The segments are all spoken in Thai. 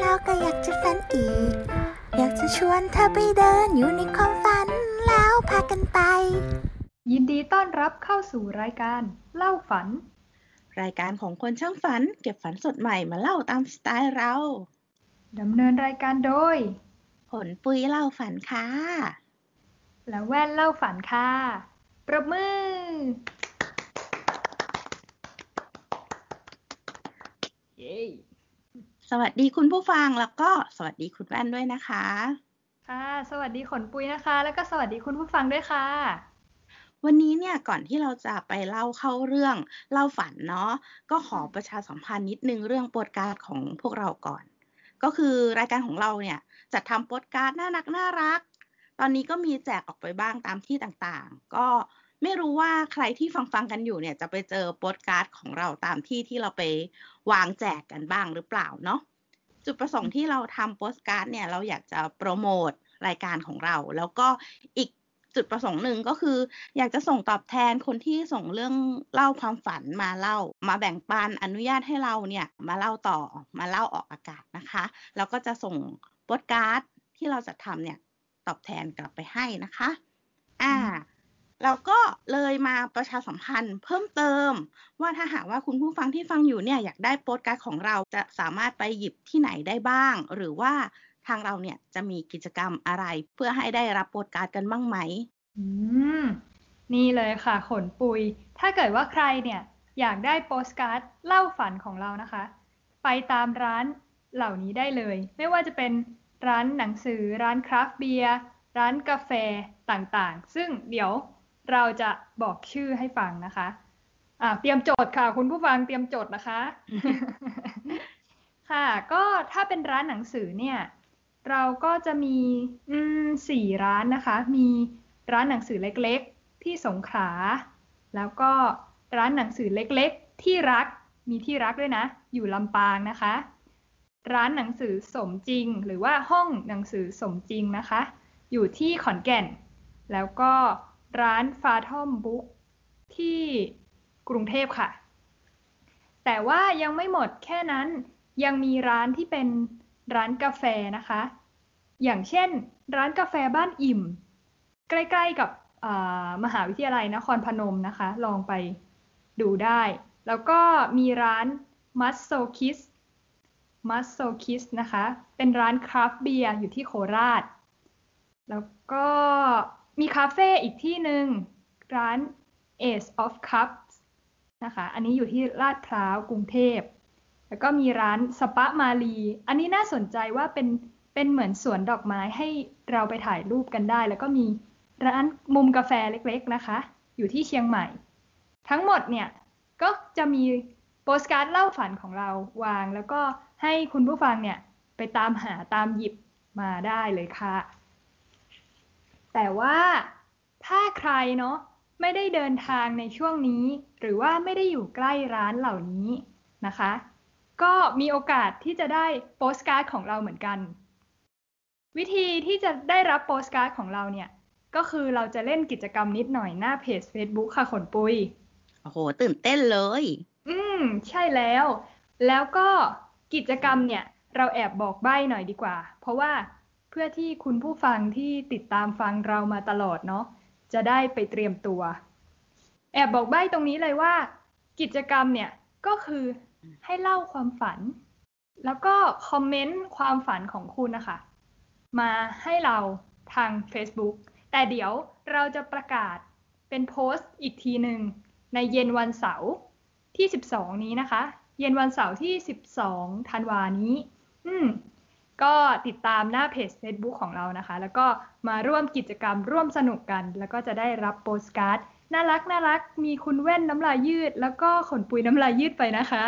แล้วก็อยากจะฝันอีก อยากจะชวนเธอไปเดินอยู่ในความฝันแล้วพากันไป ยินดีต้อนรับเข้าสู่รายการเล่าฝัน รายการของคนช่างฝัน เก็บฝันสดใหม่มาเล่าตามสไตล์เราดำเนินรายการโดย ผลปุยเล่าฝันค่ะ และแว่นเล่าฝันค่ะปรบมือ เย้ สวัสดีคุณผู้ฟังแล้วก็สวัสดีคุณแว่นด้วยนะคะ ค่ะ สวัสดีขนปุยนะคะ แล้วก็สวัสดีคุณผู้ฟังด้วยค่ะ วันนี้เนี่ยก่อนที่เราจะไปเล่าเข้าเรื่องเล่าฝันเนาะก็ขอประชาสัมพันธ์นิดนึงเรื่องโปสการ์ดของพวกเราก่อน ก็คือรายการของเราเนี่ยจัดทำโปสการ์ดน่ารักน่ารัก ตอนนี้ก็มีแจกออกไปบ้างตามที่ต่างๆ ก็ ไม่รู้ว่าใครที่ฟังฟังกันอยู่เนี่ย จะไปเจอโปสการ์ดของเราตามที่ที่เราไปวางแจกกันบ้างหรือเปล่าเนาะจุดประสงค์ที่เราทำโปสการ์ดเนี่ยเราอยากจะโปรโมทรายการของเรา แล้วก็อีกจุดประสงค์หนึ่งก็คือ อยากจะส่งตอบแทนคนที่ส่งเรื่องเล่าความฝันมาเล่า มาแบ่งปันอนุญาตให้เราเนี่ยมาเล่าต่อมาเล่าออกอากาศนะคะแล้วก็จะส่งโปสการ์ดที่เราจะทำเนี่ยตอบแทนกลับไปให้นะคะ อ่า เราก็เลยมาประชาสัมพันธ์เพิ่มเติม ว่าถ้าหากว่าคุณผู้ฟังที่ฟังอยู่เนี่ยอยากได้โปสการ์ดของเราจะสามารถไปหยิบที่ไหนได้บ้าง หรือว่าทางเราเนี่ยจะมีกิจกรรมอะไร เพื่อให้ได้รับโปสการ์ดกันบ้างไหมอืมนี่เลยค่ะขนปุย ถ้าเกิดว่าใครเนี่ยอยากได้โปสการ์ดเล่าฝันของเรานะคะ ไปตามร้านเหล่านี้ได้เลย ไม่ว่าจะเป็นร้านหนังสือ ร้านคราฟต์เบียร์ร้านกาแฟต่างๆ ซึ่งเดี๋ยว เราจะบอกชื่อให้ฟังนะคะอ่าเตรียมโจทย์ค่ะ คุณผู้ฟังเตรียมโจทย์นะคะ ค่ะ ก็ถ้าเป็นร้านหนังสือเนี่ย เราก็จะมีอืมสี่ร้านนะคะ มีร้านหนังสือเล็กๆ ที่สงขลาแล้วก็ร้านหนังสือเล็กๆ ที่รักมีที่รักด้วยนะ อยู่ลำปางนะคะ ร้านหนังสือสมจริง หรือว่าห้องหนังสือสมจริงนะคะ อยู่ที่ขอนแก่น แล้วก็ ร้านฟาทอมบุ๊กที่กรุงเทพค่ะ แต่ว่ายังไม่หมดแค่นั้นยังมีร้านที่เป็นร้านกาแฟนะคะ อย่างเช่น ร้านกาแฟบ้านอิ่ม ใกล้ๆกับมหาวิทยาลัยนครพนมนะคะ ลองไปดูได้ แล้วก็มีร้าน m u s s o Kiss m u s s o Kiss นะคะ เป็นร้านคราฟต์เบียร์อยู่ที่โคราช แล้วก็ มีคาเฟ่อีกที่หนึ่งร้าน Ace of Cups นะคะ อันนี้อยู่ที่ลาดพร้าวกรุงเทพ แล้วก็มีร้านสปามาลี อันนี้น่าสนใจว่าเป็นเป็นเหมือนสวนดอกไม้ให้เราไปถ่ายรูปกันได้ แล้วก็มีร้านมุมกาแฟเล็กๆนะคะ อยู่ที่เชียงใหม่ ทั้งหมดเนี่ยก็จะมีโปสการ์ดเล่าฝันของเราวาง แล้วก็ให้คุณผู้ฟังเนี่ยไปตามหาตามหยิบมาได้เลยค่ะ แต่ว่าถ้าใครเนาะไม่ได้เดินทางในช่วงนี้ หรือว่าไม่ได้อยู่ใกล้ร้านเหล่านี้นะคะ ก็มีโอกาสที่จะได้โปสการ์ดของเราเหมือนกัน วิธีที่จะได้รับโปสการ์ดของเราเนี่ย ก็คือเราจะเล่นกิจกรรมนิดหน่อยหน้าเพจ Facebook ค่ะขนปุยโอ้โห ตื่นเต้นเลย อืม ใช่แล้ว แล้วก็กิจกรรมเนี่ย เราแอบบอกใบ้หน่อยดีกว่า เพราะว่าเพื่อที่คุณผู้ฟังที่ติดตามฟังเรามาตลอดเนาะจะได้ไปเตรียมตัว แอบบอกใบ้ตรงนี้เลยว่า กิจกรรมเนี่ยก็คือให้เล่าความฝัน แล้วก็คอมเมนต์ความฝันของคุณนะคะ มาให้เราทาง Facebook แต่เดี๋ยวเราจะประกาศเป็นโพสต์อีกทีหนึ่งในเย็นวันเสาร์ที่ 12 นี้นะคะ เย็นวันเสาร์ที่ 12 ธันวานี้ อืม ก็ติดตามหน้าเพจ Facebook ของเรานะคะ แล้วก็มาร่วมกิจกรรมร่วมสนุกกัน แล้วก็จะได้รับโปสการ์ดน่ารักน่ารัก มีคุณแว่นน้ำลายยืด แล้วก็ขนปุยน้ำลายยืดไปนะคะ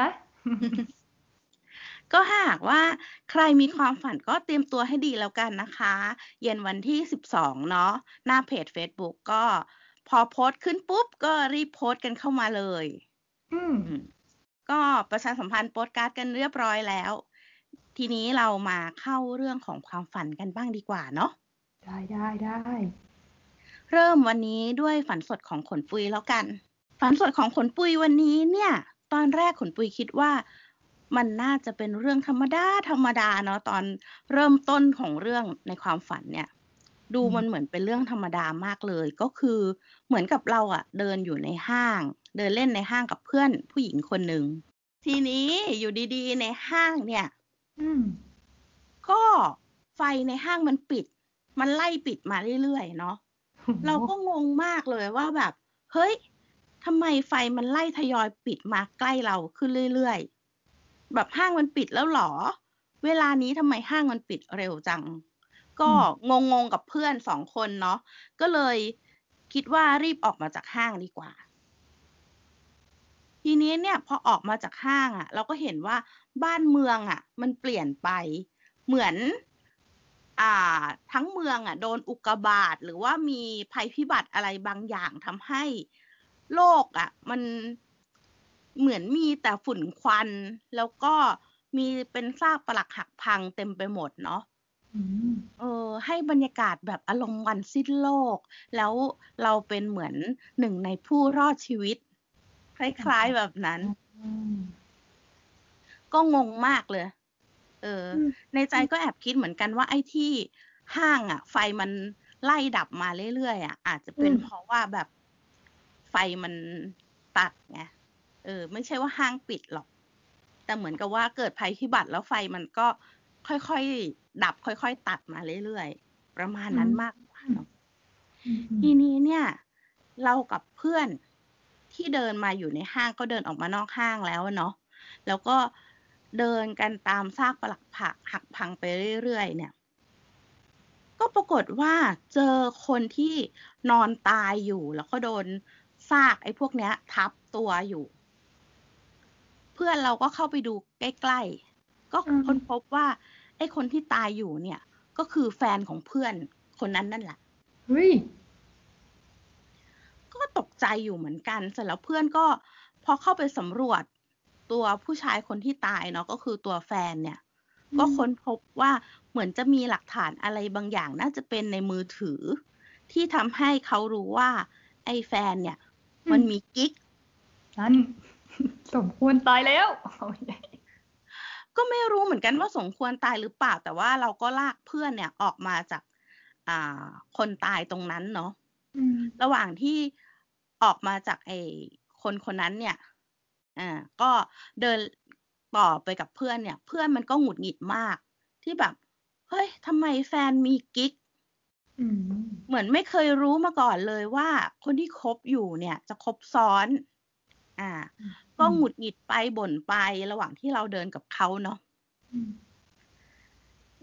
ก็หากว่าใครมีความฝันก็เตรียมตัวให้ดีแล้วกันนะคะ เย็นวันที่ 12 เนาะหน้าเพจ Facebook ก็พอโพสต์ขึ้นปุ๊บ ก็รีบโพสต์กันเข้ามาเลย อืมอืมก็ประชาสัมพันธ์โปสการ์ดกันเรียบร้อยแล้ว ทีนี้เรามาเข้าเรื่องของความฝันกันบ้างดีกว่าเนาะได้ได้ได้เริ่มวันนี้ด้วยฝันสดของขนปุยแล้วกัน ฝันสดของขนปุยวันนี้เนี่ย ตอนแรกขนปุยคิดว่ามันน่าจะเป็นเรื่องธรรมดาธรรมดาเนาะตอนเริ่มต้นของเรื่องในความฝันเนี่ย ดูมันเหมือนเป็นเรื่องธรรมดามากเลย ก็คือเหมือนกับเราอะเดินอยู่ในห้าง เดินเล่นในห้างกับเพื่อนผู้หญิงคนหนึ่งทีนี้อยู่ดีๆ ในห้างเนี่ย อืม ก็ไฟในห้างมันปิด มันไล่ปิดมาเรื่อยๆเนาะเราก็งงมากเลยว่าแบบ เฮ้ยทำไมไฟมันไล่ทยอยปิดมาใกล้เราขึ้นเรื่อยๆ แบบห้างมันปิดแล้วเหรอ เวลานี้ทำไมห้างมันปิดเร็วจัง ก็งงๆกับเพื่อนสองคนเนาะก็เลยคิดว่ารีบออกมาจากห้างดีกว่า ทีนี้เนี่ยพอออกมาจากห้างอะ่ะ เราก็เห็นว่าบ้านเมืองอะ่ะ มันเปลี่ยนไปเหมือน อ่า ทั้งเมืองอะ โดนอุกกาบาตหรือว่ามีภัยพิบัติอะไรบางอย่างทำให้โลกอะ มันเหมือนมีแต่ฝุ่นควัน แล้วก็มีเป็นซากปรักหักพังเต็มไปหมดเนาะอืมเออให้บรรยากาศแบบอารมณ์วันสิ้นโลก แล้วเราเป็นเหมือนหนึ่งในผู้รอดชีวิต คล้ายๆแบบนั้นอืมก็งงมากเลย เอออืมในใจก็แอบคิดเหมือนกันว่าไอ้ที่ห้างอะ ไฟมันไล่ดับมาเรื่อยๆอะ อาจจะเป็นเพราะว่าแบบไฟมันตัดไงเออ ไม่ใช่ว่าห้างปิดหรอก แต่เหมือนกับว่าเกิดภัยพิบัติแล้วไฟมันก็ค่อยๆดับ ค่อยๆตัดมาเรื่อยๆประมาณนั้นมากกว่าเนาะอืมทีนี้เนี่ย เรากับเพื่อน ที่เดินมาอยู่ในห้างก็เดินออกมานอกห้างแล้วเนาะแล้วก็เดินกันตามซากปลักผักหักพังไปเรื่อยๆ เนี่ย ก็ปรากฏว่าเจอคนที่นอนตายอยู่แล้วก็โดนซากไอ้พวกเนี้ย ทับตัวอยู่ เพื่อนเราก็เข้าไปดูใกล้ๆ ก็ค้นพบว่า ไอ้คนที่ตายอยู่เนี่ย ก็คือแฟนของเพื่อนคนนั้นนั่นแหละเฮ้ย ตกใจอยู่เหมือนกัน เสร็จแล้วเพื่อนก็พอเข้าไปสำรวจตัวผู้ชายคนที่ตายเนาะก็คือตัวแฟนเนี่ยอืมก็ค้นพบว่าเหมือนจะมีหลักฐานอะไรบางอย่างน่าจะเป็นในมือถือ ที่ทำให้เขารู้ว่า ไอ้แฟนเนี่ย มันมีกิ๊กนั่นสมควรตายแล้วเอาไม่ได้ก็ไม่รู้เหมือนกันว่าสมควรตายหรือเปล่า แต่ว่าเราก็ลากเพื่อนเนี่ยออกมาจาก อ่า คนตายตรงนั้นเนาะอืมระหว่างที่ ออกมาจากไอ้คนคนนั้นเนี่ยอ่าก็เดินต่อไปกับเพื่อนเนี่ย เพื่อนมันก็หงุดหงิดมาก ที่แบบ เฮ้ยทำไมแฟนมีกิ๊กอืมเหมือนไม่เคยรู้มาก่อนเลยว่า คนที่คบอยู่เนี่ย จะคบซ้อน อ่า ก็หงุดหงิดไปบ่นไประหว่างที่เราเดินกับเขาเนาะอืม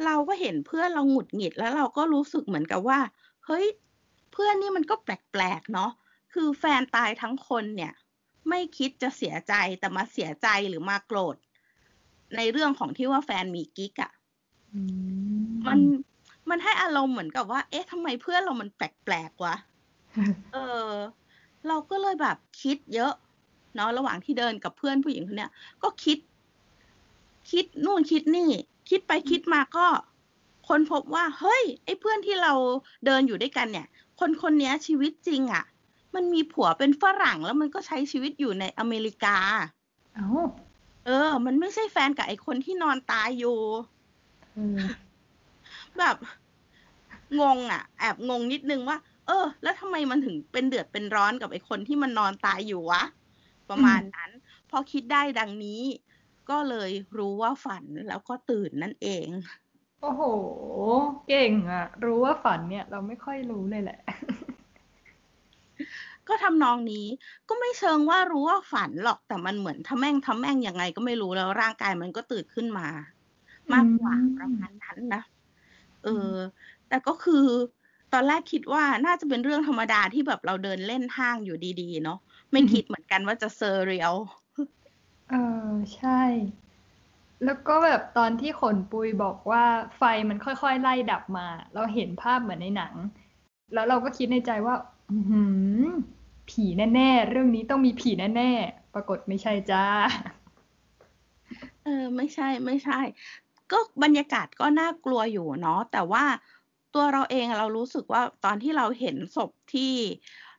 เราก็เห็นเพื่อนเราหงุดหงิดแล้วเราก็รู้สึกเหมือนกับว่า เฮ้ย เพื่อนนี่มันก็แปลกๆเนาะ คือแฟนตายทั้งคนเนี่ย ไม่คิดจะเสียใจแต่มาเสียใจหรือมาโกรธ ในเรื่องของที่ว่าแฟนมีกิ๊กอะ่ะอืมมันมันให้อารมณ์เหมือนกับว่า เอ๊ะทำไมเพื่อนเรามันแปลกๆวะเออ เราก็เลยแบบคิดเยอะเนาะระหว่างที่เดินกับเพื่อนผู้หญิงคนเนี้ยก็คิด คิดนู่นคิดนี่ คิดไปคิดมาก็ค้นพบว่า เฮ้ย ไอ้เพื่อนที่เราเดินอยู่ด้วยกันเนี่ย คนคนเนี้ยชีวิตจริงอะ่ะ มันมีผัวเป็นฝรั่งแล้วมันก็ใช้ชีวิตอยู่ในอเมริกาเอ้าเออ มันไม่ใช่แฟนกับไอ้คนที่นอนตายอยู่เออแบบงงอะ แอบงงนิดนึงว่า เออ แล้วทำไมมันถึงเป็นเดือดเป็นร้อนกับไอ้คนที่มันนอนตายอยู่วะ ประมาณนั้น พอคิดได้ดังนี้ ก็เลยรู้ว่าฝันแล้วก็ตื่นนั่นเอง โอ้โห เก่งอะรู้ว่าฝันเนี่ย เราไม่ค่อยรู้เลยแหละ ก็ทำนองนี้ ก็ไม่เชิงว่ารู้ว่าฝันหรอกแต่มันเหมือนทำแม่งทำแม่งยังไงก็ไม่รู้แล้วร่างกายมันก็ตื่นขึ้นมา มากกว่าอืมประมาณนั้นนะเออ แต่ก็คือตอนแรกคิดว่าน่าจะเป็นเรื่องธรรมดาที่แบบเราเดินเล่นห้างอยู่ดีๆ เนาะไม่คิดเหมือนกันว่าจะเซอร์เรียลเออใช่ แล้วก็แบบตอนที่ขนปุยบอกว่าไฟมันค่อยๆไล่ดับมา เราเห็นภาพเหมือนในหนัง แล้วเราก็คิดในใจว่า อือหือ ผีแน่ๆ เรื่องนี้ต้องมีผีแน่ๆ ปรากฏไม่ใช่จ้า เออ ไม่ใช่ ไม่ใช่ ก็บรรยากาศก็น่ากลัวอยู่เนาะ แต่ว่าตัวเราเองเรารู้สึกว่าตอนที่เราเห็นศพที่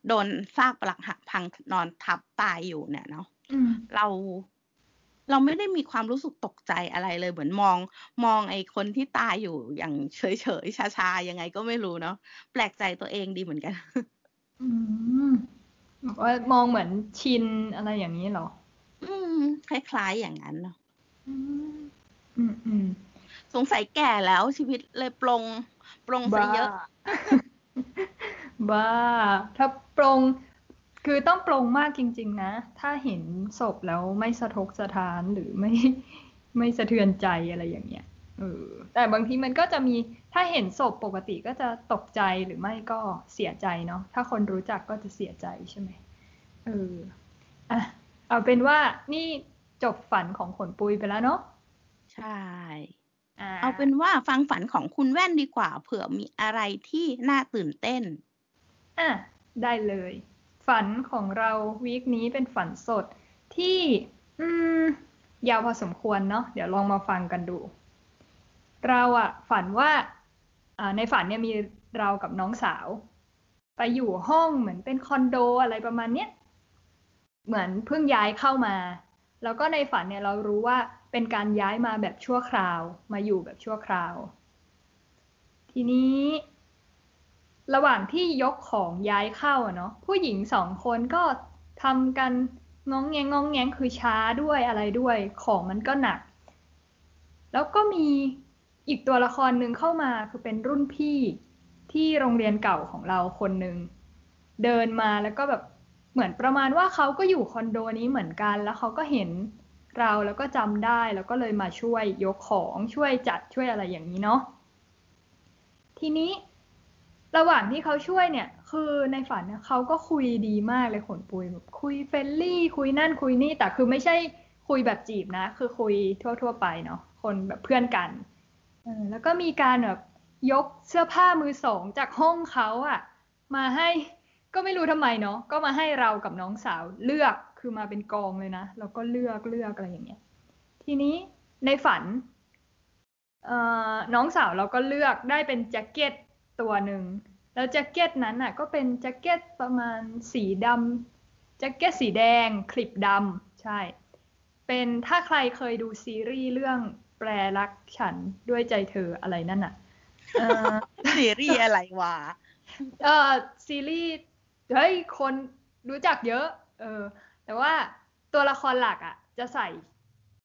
โดนซากปลักหักพังนอนทับตายอยู่เนี่ยเนาะอืมเราเราไม่ได้มีความรู้สึกตกใจอะไรเลยเหมือนมอง มองไอ้คนที่ตายอยู่อย่างเฉยเฉยชาชายังไงก็ไม่รู้เนาะแปลกใจตัวเองดีเหมือนกัน อืม แบบว่ามองเหมือนชินอะไรอย่างนี้เหรอ อืม คล้าย ๆอย่างนั้นเนาะอืมอืมอืมสงสัยแก่แล้วชีวิตเลยปรงปรงซะเยอะ บ้า ถ้าปรงคือต้องปรงมากจริง ๆ นะ ถ้าเห็นศพแล้วไม่สะทกสะท้านหรือไม่ไม่สะเทือนใจอะไรอย่างเงี้ย เออแต่บางทีมันก็จะมีถ้าเห็นศพปกติก็จะตกใจหรือไม่ก็เสียใจเนาะถ้าคนรู้จักก็จะเสียใจใช่ไหมเอออะเอาเป็นว่านี่จบฝันของขนปุยไปแล้วเนาะใช่อ่าเอาเป็นว่าฟังฝันของคุณแว่นดีกว่า เผื่อมีอะไรที่น่าตื่นเต้นอะได้เลย ฝันของเราวีคนี้เป็นฝันสดที่ อืม ยาวพอสมควรเนาะเดี๋ยวลองมาฟังกันดู เราอะฝันว่าในฝันเนี่ยมีเรากับน้องสาว ไปอยู่ห้องเหมือนเป็นคอนโดอะไรประมาณเนี้ยเหมือนเพิ่งย้ายเข้ามา แล้วก็ในฝันเนี่ยเรารู้ว่าเป็นการย้ายมาแบบชั่วคราว มาอยู่แบบชั่วคราว ทีนี้ ระหว่างที่ยกของย้ายเข้าเนาะผู้หญิงสองคนก็ทำกันงองแงงงองแงงคือช้าด้วยอะไรด้วย ของมันก็หนัก แล้วก็มี อีกตัวละครหนึ่งเข้ามาคือเป็นรุ่นพี่ที่โรงเรียนเก่าของเราคนหนึ่งเดินมาแล้วก็แบบเหมือนประมาณว่าเขาก็อยู่คอนโดนี้เหมือนกันแล้วเขาก็เห็นเราแล้วก็จำได้แล้วก็เลยมาช่วยยกของช่วยจัดช่วยอะไรอย่างนี้เนาะทีนี้ระหว่างที่เขาช่วยเนี่ย คือในฝันเขาก็คุยดีมากเลยขนปุยแบบคุยเฟรนลี่คุยนั่นคุยนี่แต่คือไม่ใช่คุยแบบจีบนะ คือคุยทั่ว ๆ ไปเนาะคนแบบเพื่อนกันอ แล้วก็มีการแบบยกเสื้อผ้ามือสองจากห้องเขาอะมาให้ก็ไม่รู้ทำไมเนาะก็มาให้เรากับน้องสาวเลือกคือมาเป็นกองเลยนะแล้วก็เลือกเลือกอะไรอย่างเงี้ย ทีนี้ในฝันน้องสาวเราก็เลือกได้เป็นแจ็คเก็ตตัวหนึ่งแล้วแจ็คเก็ตนั้นน่ะก็เป็นแจ็คเก็ตประมาณสีดำแจ็คเก็ตสีแดงขลิบดำใช่ เป็นถ้าใครเคยดูซีรีส์เรื่อง แปลรักฉันด้วยใจเธออะไรนั่นน่ะเอ่อซีรีส์อะไรวะเออซีรีส์เฮ้ยคนรู้จักเยอะ เออ แต่ว่าตัวละครหลักอะ จะใส่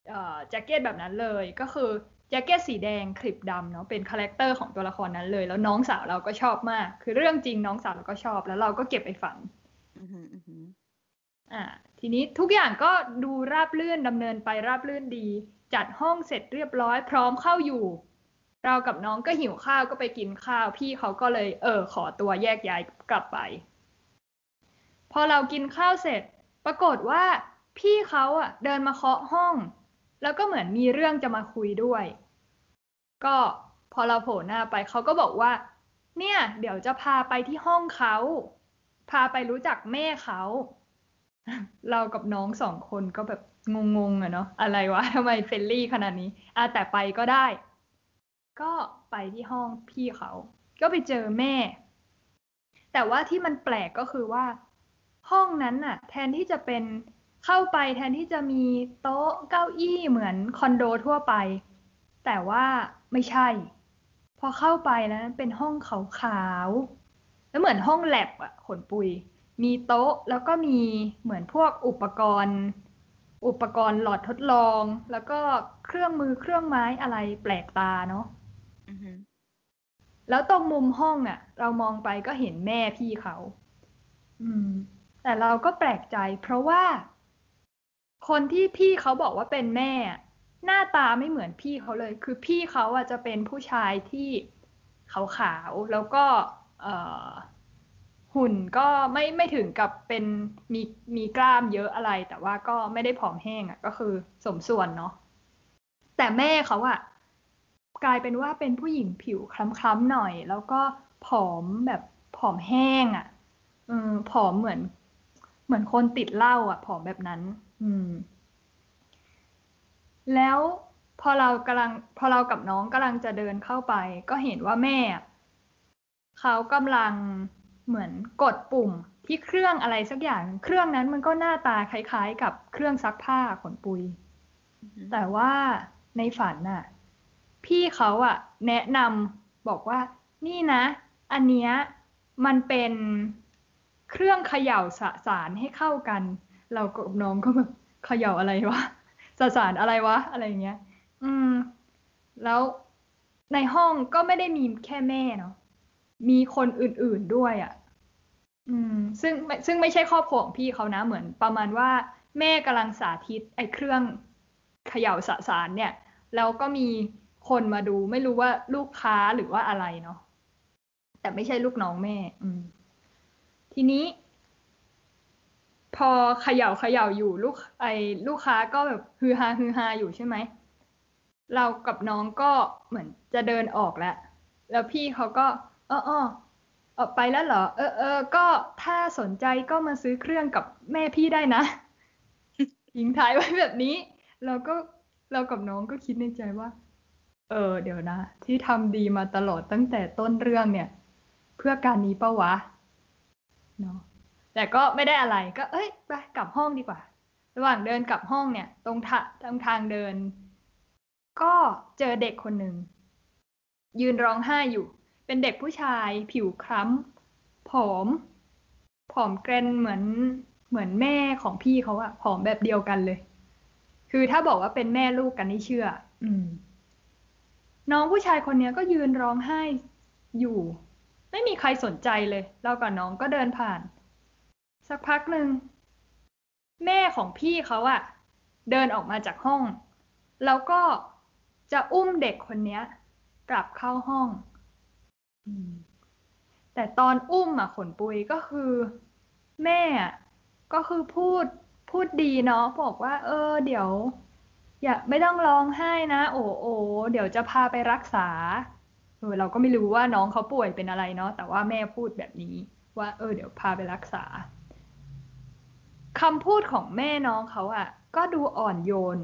เอ่อแจ็คเก็ตแบบนั้นเลยก็คือแจ็คเก็ตสีแดงขลิบดำเนาะเป็น character ของตัวละครนั้นเลย แล้วน้องสาวเราก็ชอบมาก คือเรื่องจริงน้องสาวเราก็ชอบแล้วเราก็เก็บไปฝันอือหืออือหืออ่า ทีนี้ทุกอย่างก็ดูราบรื่นดำเนินไปราบรื่นดี จัดห้องเสร็จเรียบร้อยพร้อมเข้าอยู่ เรากับน้องก็หิวข้าวก็ไปกินข้าวพี่เขาก็เลยเออขอตัวแยกย้ายกลับไป พอเรากินข้าวเสร็จ ปรากฏว่าพี่เขาอะเดินมาเคาะห้อง แล้วก็เหมือนมีเรื่องจะมาคุยด้วย ก็พอเราโผล่หน้าไปเขาก็บอกว่า เนี่ย เดี๋ยวจะพาไปที่ห้องเขาพาไปรู้จักแม่เขา เรากับน้องสองคนก็แบบ งงๆอะเนาะอะไรวะทำไม friendly ขนาดนี้อะแต่ไปก็ได้ ก็ไปที่ห้องพี่เขา ก็ไปเจอแม่ แต่ว่าที่มันแปลกก็คือว่า ห้องนั้นน่ะ แทนที่จะเป็นเข้าไปแทนที่จะมีโต๊ะเก้าอี้เหมือนคอนโดทั่วไป แต่ว่าไม่ใช่ พอเข้าไปแล้วเป็นห้องขาวๆแล้วเหมือนห้องแลบอะขนปุย มีโต๊ะแล้วก็มีเหมือนพวกอุปกรณ์ อุปกรณ์หลอดทดลอง แล้วก็เครื่องมือเครื่องไม้อะไรแปลกตาเนาะอือหือแล้วตรงมุมห้องอะ เรามองไปก็เห็นแม่พี่เขา อืม แต่เราก็แปลกใจ เพราะว่า คนที่พี่เขาบอกว่าเป็นแม่อะหน้าตาไม่เหมือนพี่เขาเลย คือพี่เขาอะจะเป็นผู้ชายที่ขาวๆแล้วก็ เอ่อ หุ่นก็ไม่ไม่ถึงกับเป็นมีมีกล้ามเยอะอะไร แต่ว่าก็ไม่ได้ผอมแห้งอะ ก็คือสมส่วนเนาะแต่แม่เขาอะกลายเป็นว่าเป็นผู้หญิงผิวคล้ำๆหน่อย แล้วก็ผอมแบบผอมแห้งอะออผอมเหมือน เหมือนคนติดเหล้าอะ ผอมแบบนั้น อืม แล้วพอเรากำลัง พอเรากับน้องกำลังจะเดินเข้าไป ก็เห็นว่าแม่อะเขากำลัง เหมือนกดปุ่มที่เครื่องอะไรสักอย่าง เครื่องนั้นมันก็หน้าตาคล้ายๆ กับเครื่องซักผ้าขนปุย แต่ว่าในฝันน่ะ พี่เขาอะแนะนำบอกว่า นี่นะ อันเนี้ยมันเป็นเครื่องเขย่าสสารให้เข้ากัน เรากับน้องก็แบบเขย่าอะไรวะสสารอะไรวะ อะไรเงี้ย อืม แล้วในห้องก็ไม่ได้มีแค่แม่เนาะ มีคนอื่นๆด้วยอะ่ะ อืม ซึ่งซึ่งไม่ใช่ครอบครัวของพี่เขานะเหมือนประมาณว่า แม่กำลังสาธิตไอ้เครื่องเขย่าสสารเนี่ย แล้วก็มีคนมาดูไม่รู้ว่าลูกค้าหรือว่าอะไรเนาะแต่ไม่ใช่ลูกน้องแม่ อืม ทีนี้ พอเขย่าเขย่าอยู่ลูก ไอ้ลูกค้าก็แบบฮือฮาฮือฮาอยู่ใช่ไหมเรากับน้องก็เหมือนจะเดินออกแล้ว แล้วพี่เขาก็ อ๋ออออกไปแล้วเหรอ เออเออก็ถ้าสนใจก็มาซื้อเครื่องกับแม่พี่ได้นะยิงท้ายไว้แบบนี้ เราก็เรากับน้องก็คิดในใจว่า เออ เดี๋ยวนะ ที่ทำดีมาตลอดตั้งแต่ต้นเรื่องเนี่ย เพื่อการนี้ปะวะเนาะแต่ก็ไม่ได้อะไรก็ เอ้ยไปกลับห้องดีกว่า ระหว่างเดินกลับห้องเนี่ย ตรงทาตรงทางเดิน ก็เจอเด็กคนหนึ่งยืนร้องไห้อยู่ เป็นเด็กผู้ชายผิวคล้ำผอม ผอมเกรนเหมือนเหมือนแม่ของพี่เขาอะผอมแบบเดียวกันเลย คือถ้าบอกว่าเป็นแม่ลูกกันนี่เชื่อ อืม น้องผู้ชายคนนี้ก็ยืนร้องไห้อยู่ ไม่มีใครสนใจเลยเรากับน้องก็เดินผ่าน สักพักหนึ่งแม่ของพี่เขาอะเดินออกมาจากห้อง แล้วก็จะอุ้มเด็กคนนี้กลับเข้าห้อง แต่ตอนอุ้มอะขนปุยก็คือ แม่ก็คือพูดพูดดีเนาะบอกว่า เออ เดี๋ยว อย่าไม่ต้องร้องไห้นะ โอ้โอเดี๋ยวจะพาไปรักษาเออเราก็ไม่รู้ว่าน้องเขาป่วยเป็นอะไรเนาะแต่ว่าแม่พูดแบบนี้ ว่า เออ เดี๋ยวพาไปรักษาคำพูดของแม่น้องเขาอะ่ะ ก็ดูอ่อนโยน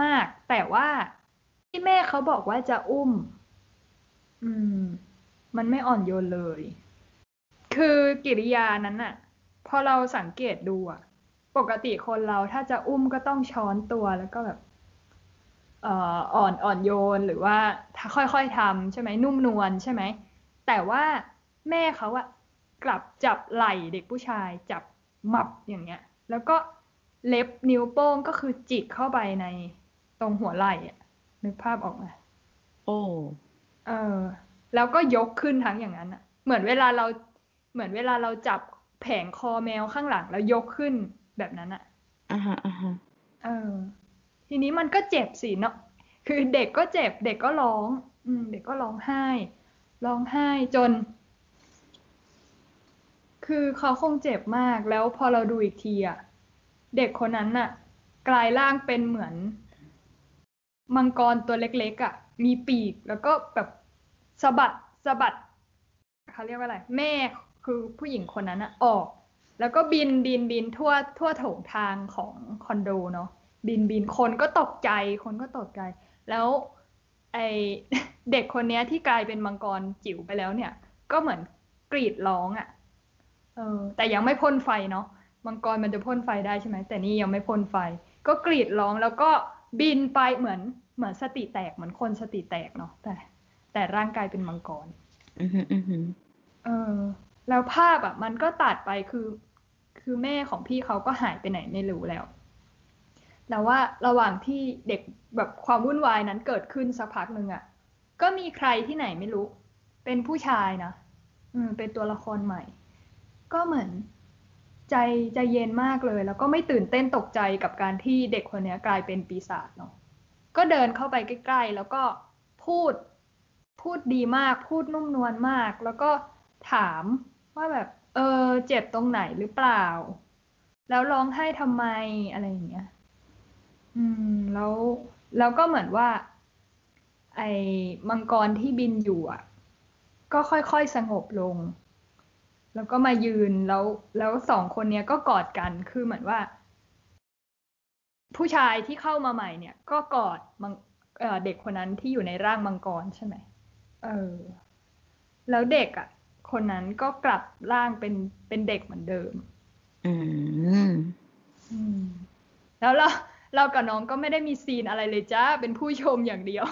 มาก แต่ว่าที่แม่เขาบอกว่าจะอุ้ม อืม มันไม่อ่อนโยนเลย คือกิริยานั้นอะพอเราสังเกตดูอะปกติคนเราถ้าจะอุ้มก็ต้องช้อนตัวแล้วก็แบบอ่อนอ่อนโยนหรือว่าถ้าค่อยๆทำใช่ไหมนุ่มนวลใช่ไหมแต่ว่าแม่เขาอะกลับจับไหล่เด็กผู้ชายจับหมับอย่างเงี้ย แล้วก็เล็บนิ้วโป้งก็คือจิกเข้าไปในตรงหัวไหล่อะนึกภาพออกไหมโอ้เออ แล้วก็ยกขึ้นทั้งอย่างนั้นอะเหมือนเวลาเราเหมือนเวลาเราจับแผงคอแมวข้างหลังแล้วยกขึ้นแบบนั้นอะอ่าฮะอ่าฮะเออ ทีนี้มันก็เจ็บสิเนาะคือเด็กก็เจ็บ เด็กก็ร้อง อืม เด็กก็ร้องไห้ ร้องไห้จน คือเขาคงเจ็บมากแล้วพอเราดูอีกทีอะเด็กคนนั้นน่ะ กลายร่างเป็นเหมือน มังกรตัวเล็กๆอะ่ะ มีปีกแล้วก็แบบ สะบัดสะบัดเขาเรียกว่าอะไร แม่คือผู้หญิงคนนั้นอะออก แล้วก็บินบินบินทั่วทั่วโถงทางของคอนโดเนาะบินบินคนก็ตกใจคนก็ตกใจ แล้วไอเด็กคนนี้ที่กลายเป็นมังกรจิ๋วไปแล้วเนี่ย ก็เหมือนกรีดร้องอะ่ะเออแต่ยังไม่พ่นไฟเนาะมังกรมันจะพ่นไฟได้ใช่ไหมแต่นี่ยังไม่พ่นไฟ ก็กรีดร้องแล้วก็บินไปเหมือนเหมือนสติแตกเหมือนคนสติแตกเนาะแต่ แต่ร่างกายเป็นมังกรอือฮึอือฮึเออ แล้วภาพอะ มันก็ตัดไปคือ คือแม่ของพี่เขาก็หายไปไหนไม่รู้แล้ว แต่ว่าระหว่างที่เด็กแบบความวุ่นวายนั้นเกิดขึ้นสักพักหนึ่งอะ ก็มีใครที่ไหนไม่รู้ เป็นผู้ชายนะอืม เป็นตัวละครใหม่ ก็เหมือนใจใจเย็นมากเลย แล้วก็ไม่ตื่นเต้นตกใจกับการที่เด็กคนนี้กลายเป็นปีศาจเนาะก็เดินเข้าไปใกล้ ๆ แล้วก็พูด พูดดีมากพูดนุ่มนวลมาก แล้วก็ถามว่าแบบ เออ เจ็บตรงไหนหรือเปล่า แล้วร้องไห้ทำไมอะไรอย่างเงี้ย อืม แล้วแล้วก็เหมือนว่า ไอ้มังกรที่บินอยู่อะ ก็ค่อยๆสงบลง แล้วก็มายืนแล้ว แล้วสองคนเนี้ยก็กอดกันคือเหมือนว่า ผู้ชายที่เข้ามาใหม่เนี่ย ก็กอดมังเด็กคนนั้นที่อยู่ในร่างมังกรใช่ไหม เออ แล้วเด็กอะ คนนั้นก็กลับร่างเป็นเป็นเด็กเหมือนเดิม อืมอืม แล้วเราเรากับน้องก็ไม่ได้มีซีนอะไรเลยจ้าเป็นผู้ชมอย่างเดียว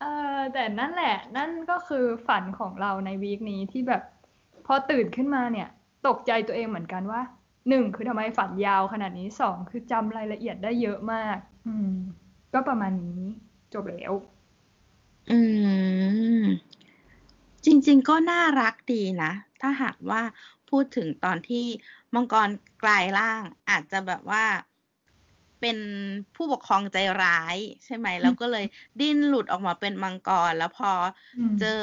เออแต่นั่นแหละ นั่นก็คือฝันของเราในวีคนี้ที่แบบพอตื่นขึ้นมาเนี่ย ตกใจตัวเองเหมือนกันว่าหนึ่งคือทำไมฝันยาวขนาดนี้สองคือจำรายละเอียดได้เยอะมาก อืม ก็ประมาณนี้จบแล้ว อืม จริง ๆ ก็น่ารักดีนะ ถ้าหากว่าพูดถึงตอนที่มังกรกลายร่าง อาจจะแบบว่าเป็นผู้ปกครองใจร้ายใช่ไหม แล้วก็เลยดิ้นหลุดออกมาเป็นมังกร แล้วพออมเจอ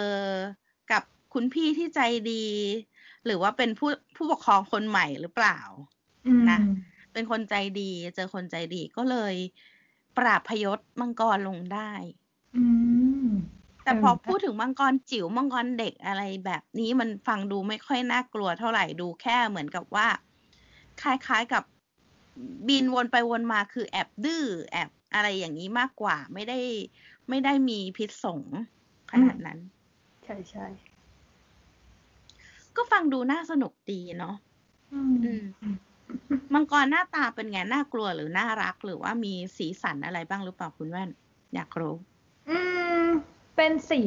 กับคุณพี่ที่ใจดี หรือว่าเป็นผู้ผู้ปกครองคนใหม่หรือเปล่าอืมนะเป็นคนใจดี เจอคนใจดีก็เลย ปราบพยศมังกรลงได้ อืม แต่เออพอพูดถึงมังกรจิ๋วมังกรเด็กอะไรแบบนี้มันฟังดูไม่ค่อยน่ากลัวเท่าไหร่ดูแค่เหมือนกับว่า คล้ายๆกับบินวนไปวนมาคือแอบดื้อแอบอะไรอย่างนี้มากกว่า ไม่ได้ไม่ได้มีพิษสงขนาดนั้น ใช่ใช่ก็ฟังดูน่าสนุกดีเนาะอือืมมมังกรหน้าตาเป็นไง น่ากลัวหรือน่ารัก หรือว่ามีสีสันอะไรบ้างหรือเปล่าคุณแว่น อยากรู้อืม เป็นสี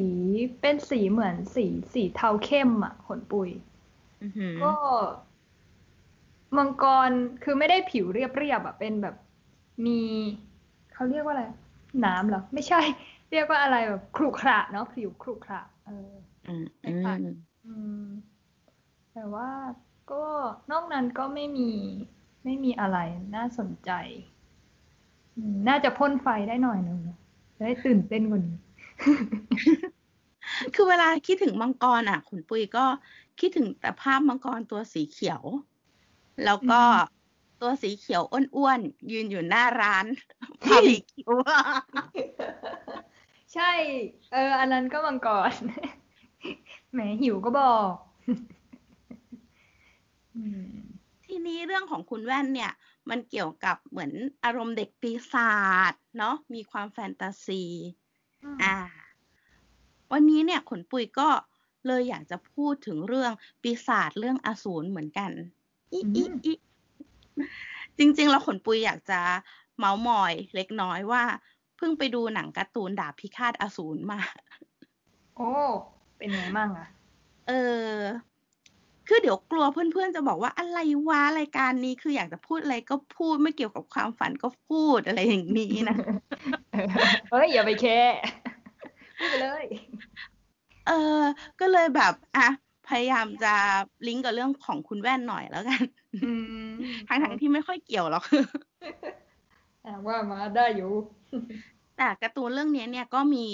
เป็นสีเหมือนสีสีเทาเข้มอะขนปุยอือหือก็มังกรคือไม่ได้ผิวเรียบๆอะเป็นแบบมีเขาเรียกว่าอะไรน้ำเหรอ ไม่ใช่ เรียกว่าอะไรแบบขรุขระเนาะผิวขรุขระเอออืมไม่อืค่ะมอืมแต่ว่าก็นอกนั้นก็ไม่มีไม่มีอะไรน่าสนใจอืมน่าจะพ่นไฟได้หน่อยหนึงนะจะได้ตื่นเต้นกว่านี้ คือเวลาคิดถึงมังกรอะ คุณปุ้ยก็คิดถึงแต่ภาพมังกรตัวสีเขียว แล้วก็อืมตัวสีเขียวอ้วนๆยืนอยู่หน้าร้านบาร์บีคิวอะใช่ เออ อันนั้นก็มังกรแหมหิวก็บอกอืมทีนี้เรื่องของคุณแว่นเนี่ย มันเกี่ยวกับเหมือนอารมณ์เด็กปีศาจเนาะมีความแฟนตาซี อ่า วันนี้เนี่ยขนปุยก็เลยอยากจะพูดถึงเรื่องปีศาจเรื่องอสูรเหมือนกันอีอีอืมอีจริงๆแล้วขนปุยอยากจะเมาส์มอยเล็กน้อยว่า เพิ่งไปดูหนังการ์ตูนดาบพิฆาตอสูรมา โอ้ เป็นไงมั่งอะเออ คือเดี๋ยวกลัวเพื่อนๆจะบอกว่าอะไรวะรายการนี้คืออยากจะพูดอะไรก็พูดไม่เกี่ยวกับความฝันก็พูดอะไรอย่างนี้นะเฮ้ยอย่าไปแคร์พูดไปเลย เออก็เลยแบบอะพยายามจะลิงก์กับเรื่องของคุณแว่นหน่อยแล้วกันอืมทั้งๆที่ไม่ค่อยเกี่ยวหรอกอะว่ามาได้อยู่ แต่การ์ตูนเรื่องนี้เนี่ยก็มี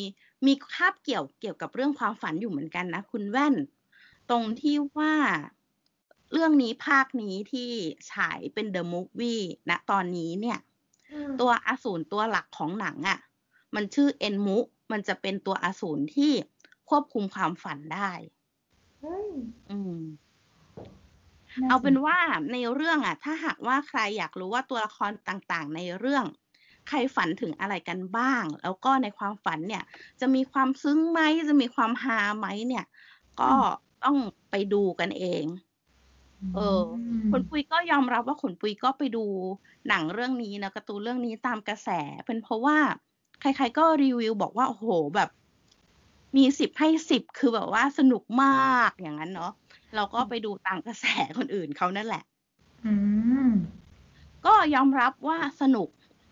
มีคาบเกี่ยวเกี่ยวกับเรื่องความฝันอยู่เหมือนกันนะ คุณแว่น ตรงที่ว่าเรื่องนี้ภาคนี้ที่ฉายเป็นเดอะมูฟวี่ณตอนนี้เนี่ย ตัวอสูรตัวหลักของหนังอะ่ะ มันชื่อเอ็นมุมันจะเป็นตัวอสูรที่ควบคุมความฝันได้เฮ้ยอืมน่เอาเป็นสว่าในเรื่องอะถ้าหากว่าใครอยากรู้ว่าตัวละครต่างๆ ในเรื่อง ใครฝันถึงอะไรกันบ้าง แล้วก็ในความฝันเนี่ย จะมีความซึ้งไหมจะมีความฮาไหมเนี่ย ก็ ต้องไปดูกันเอง เออมคุณปุยก็ยอมรับว่าคุณปุยก็ไปดูหนังเรื่องนี้นะการ์ตูนเรื่องนี้ตามกระแส เป็นเพราะว่า ใคร ๆ ก็รีวิวบอกว่าโอ้โหแบบ มีสิบให้สิบคือแบบว่าสนุกมากอย่างนั้นเนาะเราก็ไปดูตามกระแสคนอื่นเขานั่นแหละ อืมก็ยอมรับว่าสนุก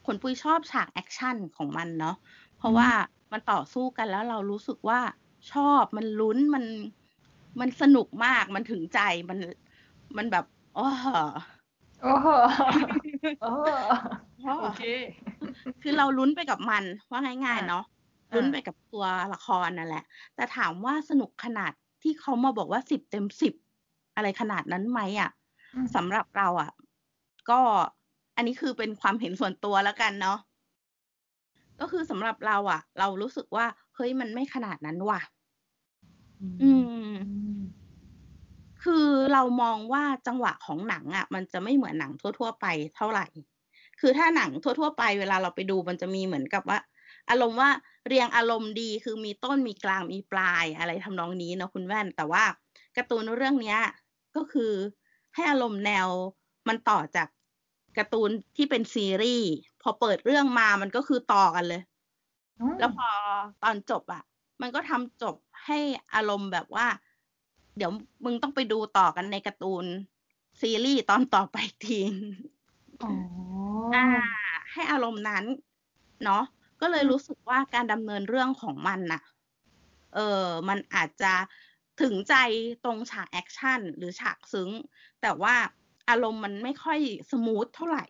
ขนปุยชอบฉากแอคชั่นของมันเนาะเพราะว่ามันต่อสู้กันแล้วเรารู้สึกว่าชอบมันลุ้นมัน มันสนุกมากมันถึงใจมันมันแบบโอ้โหโอ้โหโอ้โหโอเค คือเราลุ้นไปกับมันว่าง่ายๆเนาะอ่าลุ้นไปกับตัวละครนั่นแหละ แต่ถามว่าสนุกขนาดที่เขามาบอกว่าสิบเต็มสิบอะไรขนาดนั้นไหมอะอืมสำหรับเราอะ ก็อันนี้คือเป็นความเห็นส่วนตัวแล้วกันเนาะก็คือสำหรับเราอะ เรารู้สึกว่าเฮ้ยมันไม่ขนาดนั้นว่ะ อืม คือเรามองว่าจังหวะของหนังอะ มันจะไม่เหมือนหนังทั่ว ๆ ไปเท่าไหร่ คือถ้าหนังทั่ว ๆ ไปเวลาเราไปดูมันจะมีเหมือนกับว่า อารมณ์ว่าเรียงอารมณ์ดีคือมีต้นมีกลางมีปลายอะไรทำนองนี้เนาะคุณแว่น แต่ว่าการ์ตูนเรื่องเนี้ย ก็คือให้อารมณ์แนวมันต่อจากการ์ตูนที่เป็นซีรีส์พอเปิดเรื่องมามันก็คือต่อกันเลย แล้วพอตอนจบอะ มันก็ทำจบ ให้อารมณ์แบบว่า เดี๋ยวมึงต้องไปดูต่อกันในการ์ตูน ซีรีส์ตอนต่อไปอีกทีอ๋ออ่า ให้อารมณ์นั้น เนาะก็เลยรู้สึกว่าการดำเนินเรื่องของมันน่ะ เออ มันอาจจะถึงใจตรงฉากแอคชั่นหรือฉากซึ้ง แต่ว่าอารมณ์มันไม่ค่อย smooth เท่าไหร่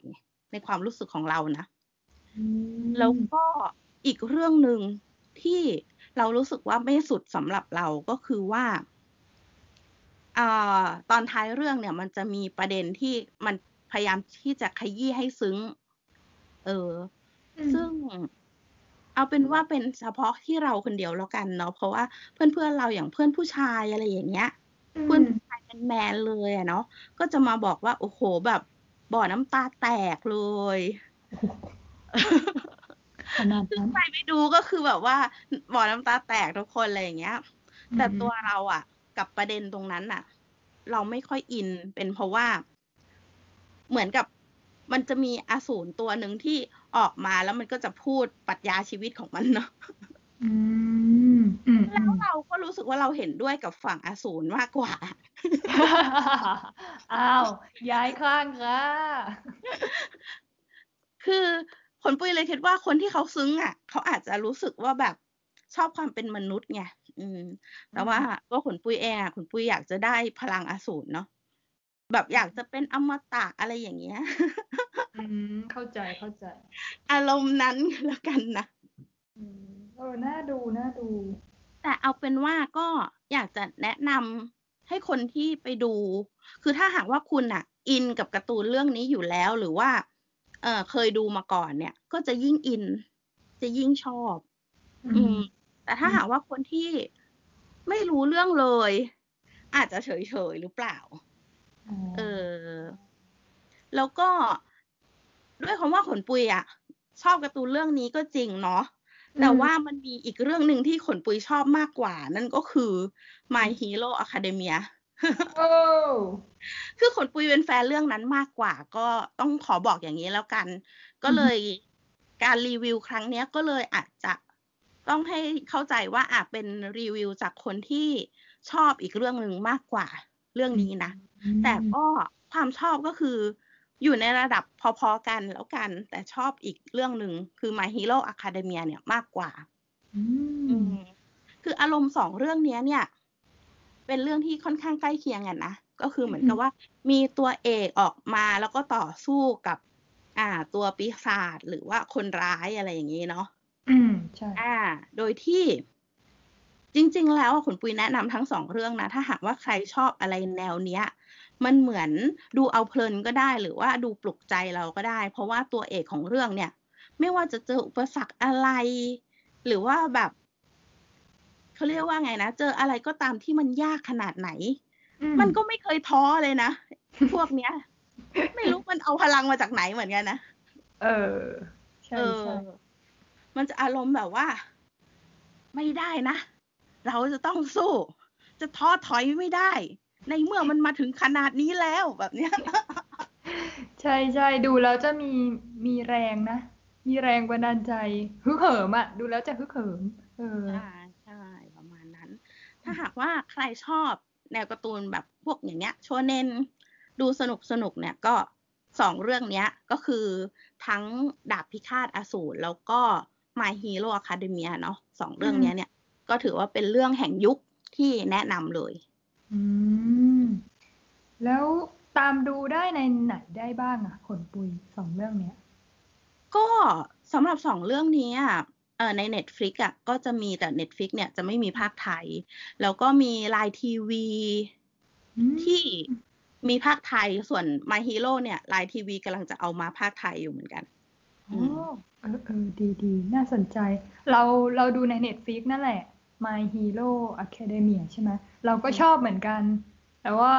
ในความรู้สึกของเรานะอืมแล้วก็อีกเรื่องหนึ่งที่ เรารู้สึกว่าไม่สุดสำหรับเราก็คือว่าอ่าตอนท้ายเรื่องเนี่ย มันจะมีประเด็นที่มันพยายามที่จะขยี้ให้ซึ้ง เอออืมซึ่งเอาเป็นว่าเป็นเฉพาะที่เราคนเดียวแล้วกันเนาะเพราะว่าเพื่อนๆเราอย่างเพื่อนผู้ชายอะไรอย่างเงี้ย เพื่อนผู้ชายเป็นแมนๆเลยอะเนาะก็จะมาบอกว่า โอ้โหแบบบ่อน้ำตาแตกเลย ขนาดซึ่งนั้นใครไปดูก็คือแบบว่าบ่อน้ำตาแตกทุกคนอะไรอย่างเงี้ย แต่ตัวเราอะ กับประเด็นตรงนั้นอะ เราไม่ค่อยอินเป็นเพราะว่า เหมือนกับมันจะมีอสูรตัวหนึ่งที่ออกมาแล้วมันก็จะพูดปรัชญาชีวิตของมันเนาะอืมอืมแล้วเราก็รู้สึกว่าเราเห็นด้วยกับฝั่งอสูรมากกว่า อ้าว ย้ายข้างค่ะ คือ ผลปุ้ยเลยคิดว่าคนที่เขาซึ้งอะ เขาอาจจะรู้สึกว่าแบบชอบความเป็นมนุษย์ไงอืม แต่ว่าก็ผลปุ้ยเองอะผลปุ้ยอยากจะได้พลังอสูรเนาะแบบอยากจะเป็นอมตะอะไรอย่างเงี้ย อืมเข้าใจเข้าใจ อารมณ์นั้นแล้วกันนะอืมเออน่าดูน่าดู แต่เอาเป็นว่าก็อยากจะแนะนำให้คนที่ไปดู คือถ้าหากว่าคุณอะอินกับการ์ตูนเรื่องนี้อยู่แล้วหรือว่า เออเคยดูมาก่อนเนี่ย ก็จะยิ่งอิน จะยิ่งชอบ อืม แต่ถ้าหากว่าคนที่ไม่รู้เรื่องเลย อาจจะเฉยๆหรือเปล่า เออ แล้วก็ด้วยคำว่าขนปุยอะชอบการ์ตูนเรื่องนี้ก็จริงเนาะแต่ว่ามันมีอีกเรื่องหนึ่งที่ขนปุยชอบมากกว่า นั่นก็คือ My Hero Academia โอ้คือขนปุยเป็นแฟนเรื่องนั้นมากกว่า ก็ต้องขอบอกอย่างนี้แล้วกัน ก็เลยการรีวิวครั้งเนี้ยก็เลยอาจจะต้องให้เข้าใจว่าอาจเป็นรีวิวจากคนที่ชอบอีกเรื่องหนึ่งมากกว่าเรื่องนี้นะ แต่ก็ความชอบก็คืออยู่ในระดับพอๆกันแล้วกัน แต่ชอบอีกเรื่องหนึ่งคือ My Hero Academia เนี่ยมากกว่าอือืมมคืออารมณ์สองเรื่องเนี้ยเนี่ย เป็นเรื่องที่ค่อนข้างใกล้เคียงกันนะก็คือเหมือนกับว่ามีตัวเอกออกมาแล้วก็ต่อสู้กับ อ่า ตัวปีศาจหรือว่าคนร้ายอะไรอย่างนี้เนาะอืมใช่อ่า โดยที่จริง ๆ แล้วอะคุณปุยแนะนำทั้งสองเรื่องนะ ถ้าหากว่าใครชอบอะไรแนวเนี้ย มันเหมือนดูเอาเพลินก็ได้ หรือว่าดูปลุกใจเราก็ได้ เพราะว่าตัวเอกของเรื่องเนี่ย ไม่ว่าจะเจออุปสรรคอะไร หรือว่าแบบ เขาเรียกว่าไงนะ เจออะไรก็ตามที่มันยากขนาดไหนอืมันก็ไม่เคยท้อเลยนะ พวกเนี้ย ไม่รู้มันเอาพลังมาจากไหนเหมือนกันนะ เออ ใช่เออใช่มันจะอารมณ์แบบว่า ไม่ได้นะ เราจะต้องสู้ จะท้อถอยไม่ได้ ในเมื่อมันมาถึงขนาดนี้แล้วแบบเนี้ย ใช่ใช่ดูแล้วจะมีมีแรงนะ มีแรงบันดาลใจฮึกเหิมอะดูแล้วจะฮึกเหิม เออ ใช่ใช่ประมาณนั้น ถ้าหากว่าใครชอบแนวการ์ตูนแบบพวกอย่างเงี้ยโชเนนดูสนุกสนุกเนี่ยก็สองเรื่องเนี้ยก็คือทั้งดาบพิฆาตอสูรแล้วก็ My Hero Academia เนาะสองเรื่องเนี้ยเนี่ย ก็ถือว่าเป็นเรื่องแห่งยุคที่แนะนำเลย อืม แล้วตามดูได้ในไหนได้บ้างอะขนปุยสองเรื่องเนี้ย ก็สำหรับสองเรื่องนี้อะเอ่อ ใน Netflix อะก็จะมีแต่ Netflix เนี่ยจะไม่มีภาคไทย แล้วก็มี Line TV อืมที่มีภาคไทยส่วน My Hero เนี่ย Line TV กำลังจะเอามาภาคไทยอยู่เหมือนกันอ๋อเออเออดีดีน่าสนใจ เราเราดูใน Netflix นั่นแหละ My Hero Academia ใช่ไหมเราก็ชอบเหมือนกัน แต่ว่า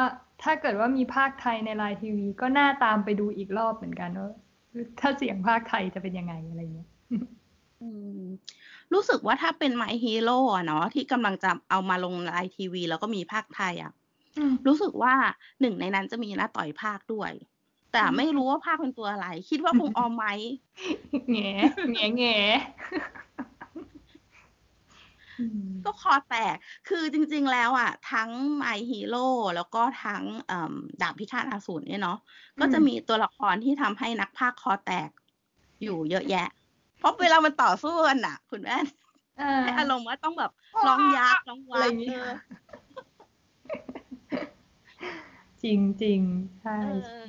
ถ้าเกิดว่ามีภาคไทยในไลน์ทีวี ก็น่าตามไปดูอีกรอบเหมือนกันว่าถ้าเสียงภาคไทยจะเป็นยังไงอะไรเงี้ยอืม รู้สึกว่าถ้าเป็น My Hero อะเนาะที่กำลังจะเอามาลงไลน์ทีวี แล้วก็มีภาคไทยอะรู้สึกว่าหนึ่งในนั้นจะมีหน้าต่อยภาคด้วย แต่ไม่รู้ว่าภาคเป็นตัวอะไร คิดว่าคงออมไหมแงแงแงอืมก็คอแตก คือจริง ๆ แล้วอะ ทั้ง My Hero แล้วก็ทั้งเอิ่มดาบพิฆาตอสูรเนี่ยเนาะ ก็จะมีตัวละครที่ทำให้นักพากย์คอแตกอยู่เยอะแยะ เพราะเวลามันต่อสู้กันอะ คุณแม่เออให้อารมณ์ว่าต้องแบบร้องยักษ์ร้องอะวัไรกอย่างงี้เออจริงจริงๆใช่เอใช่อ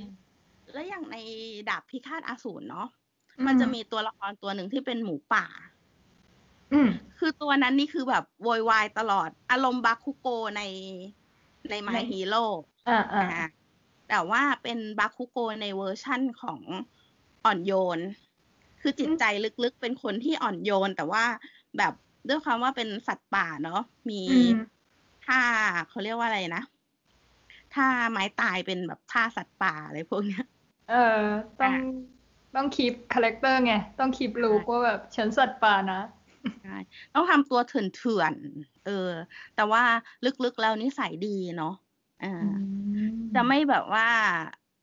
แล้วอย่างในดาบพิฆาตอสูรเนาะมันจะมีตัวละครตัวหนึ่งที่เป็นหมูป่าอืมคือตัวนั้นนี่คือแบบโวยวายตลอด อารมณ์บาคุโกในใน My Hero อ่าอ่าอ่าแต่ว่าเป็นบาคุโกในเวอร์ชั่นของอ่อนโยน คือจิตใจลึกๆ เป็นคนที่อ่อนโยน แต่ว่าแบบด้วยความว่าเป็นสัตว์ป่าเนาะมีอืมท่าเขาเรียกว่าอะไรนะท่าไม้ตายเป็นแบบท่าสัตว์ป่าอะไรพวกเนี้ย เออ ต้องอะต้องคีปคาแรคเตอร์ไง ต้องคีปลูกว่าแบบฉันสัตว์ป่านะใช่ต้องทำตัวเถื่อนๆเออ แต่ว่าลึกๆแล้วนิสัยดีเนาะอ่าจะไม่แบบว่า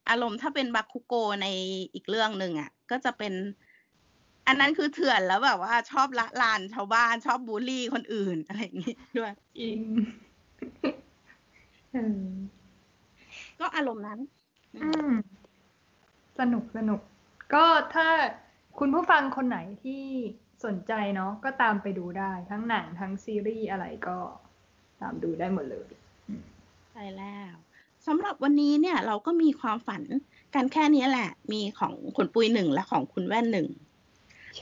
อารมณ์ถ้าเป็นบาคุโกในอีกเรื่องหนึ่งอะ ก็จะเป็น อันนั้นคือเถื่อนแล้วแบบว่าชอบละลานชาวบ้านชอบบูลลี่คนอื่นอะไรอย่างงี้ด้วยจริงเออก็อารมณ์นั้น อืม สนุกสนุก ก็ถ้าคุณผู้ฟังคนไหนที่สนใจเนาะก็ตามไปดูได้ทั้งหนังทั้งซีรีส์อะไรก็ตามดูได้หมดเลยใช่แล้วสำหรับวันนี้เนี่ยเราก็มีความฝันกันแค่นี้แหละ มีของคุณปุยหนึ่งและของคุณแว่นหนึ่ง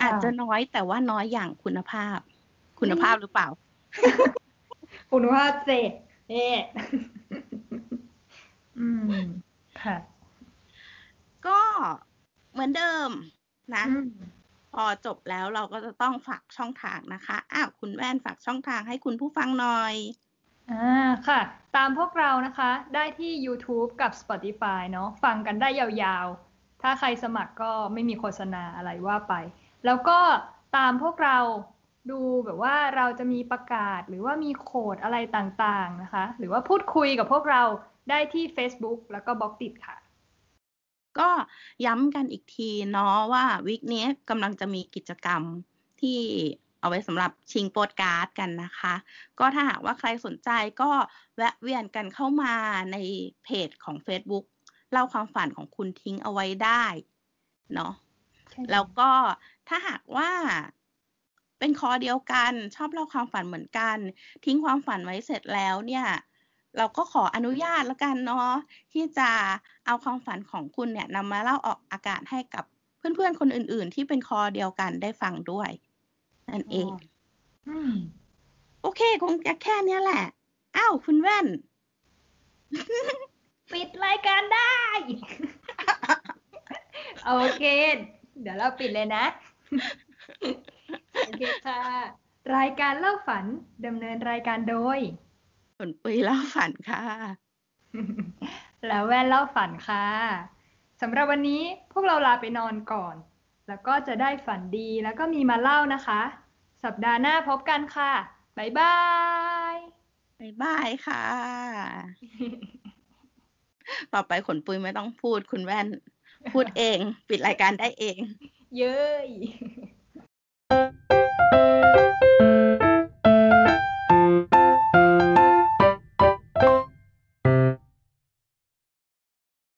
อาจจะน้อยแต่ว่าน้อยอย่างคุณภาพ คุณภาพหรือเปล่า คุณว่าเจเอ๊ะอืมค่ะ ก็เหมือนเดิมนะอืมพอจบแล้วเราก็จะต้องฝากช่องทางนะคะ อ้าวคุณแว่นฝากช่องทางให้คุณผู้ฟังหน่อย อ่า ค่ะ ตามพวกเรานะคะ ได้ที่ YouTube กับ Spotify เนาะ ฟังกันได้ยาวๆ ถ้าใครสมัครก็ไม่มีโฆษณาอะไรว่าไป แล้วก็ตามพวกเราดูแบบว่าเราจะมีประกาศหรือว่ามีโค้ดอะไรต่างๆนะคะ หรือว่าพูดคุยกับพวกเราได้ที่ Facebook แล้วก็บล็อกติดค่ะ ก็ย้ำกันอีกทีเนาะว่าวิกนี้กำลังจะมีกิจกรรมที่เอาไว้สำหรับชิงโปสการ์ดกันนะคะ ก็ถ้าหากว่าใครสนใจก็แวะเวียนกันเข้ามาในเพจของ Facebook เล่าความฝันของคุณทิ้งเอาไว้ได้เนาะแล้วก็ ถ้าหากว่าเป็นคอเดียวกัน ชอบเล่าความฝันเหมือนกัน ทิ้งความฝันไว้เสร็จแล้วเนี่ย เราก็ขออนุญาตแล้วกันเนาะที่จะเอาความฝันของคุณเนี่ยนำมาเล่าออกอากาศให้กับเพื่อนๆคนอื่น ๆ ที่เป็นคอเดียวกันได้ฟังด้วยนั่นเองอโอเค คงจะแค่เนี้ยแหละ อ้าว คุณแว่น ปิดรายการได้ โอเค เดี๋ยวเราปิดเลยนะ โอเคค่ะ รายการเล่าฝันดำเนินรายการโดยผลปุยเล่าฝันค่ะ แล้วแว่นเล่าฝันค่ะสำหรับวันนี้พวกเราลาไปนอนก่อน แล้วก็จะได้ฝันดีแล้วก็มีมาเล่านะคะ สัปดาห์หน้าพบกันค่ะบ๊ายบายบ๊ายบายค่ะ ต่อไปขนปุยไม่ต้องพูดคุณแว่น พูดเอง ปิดรายการได้เอง เย้ย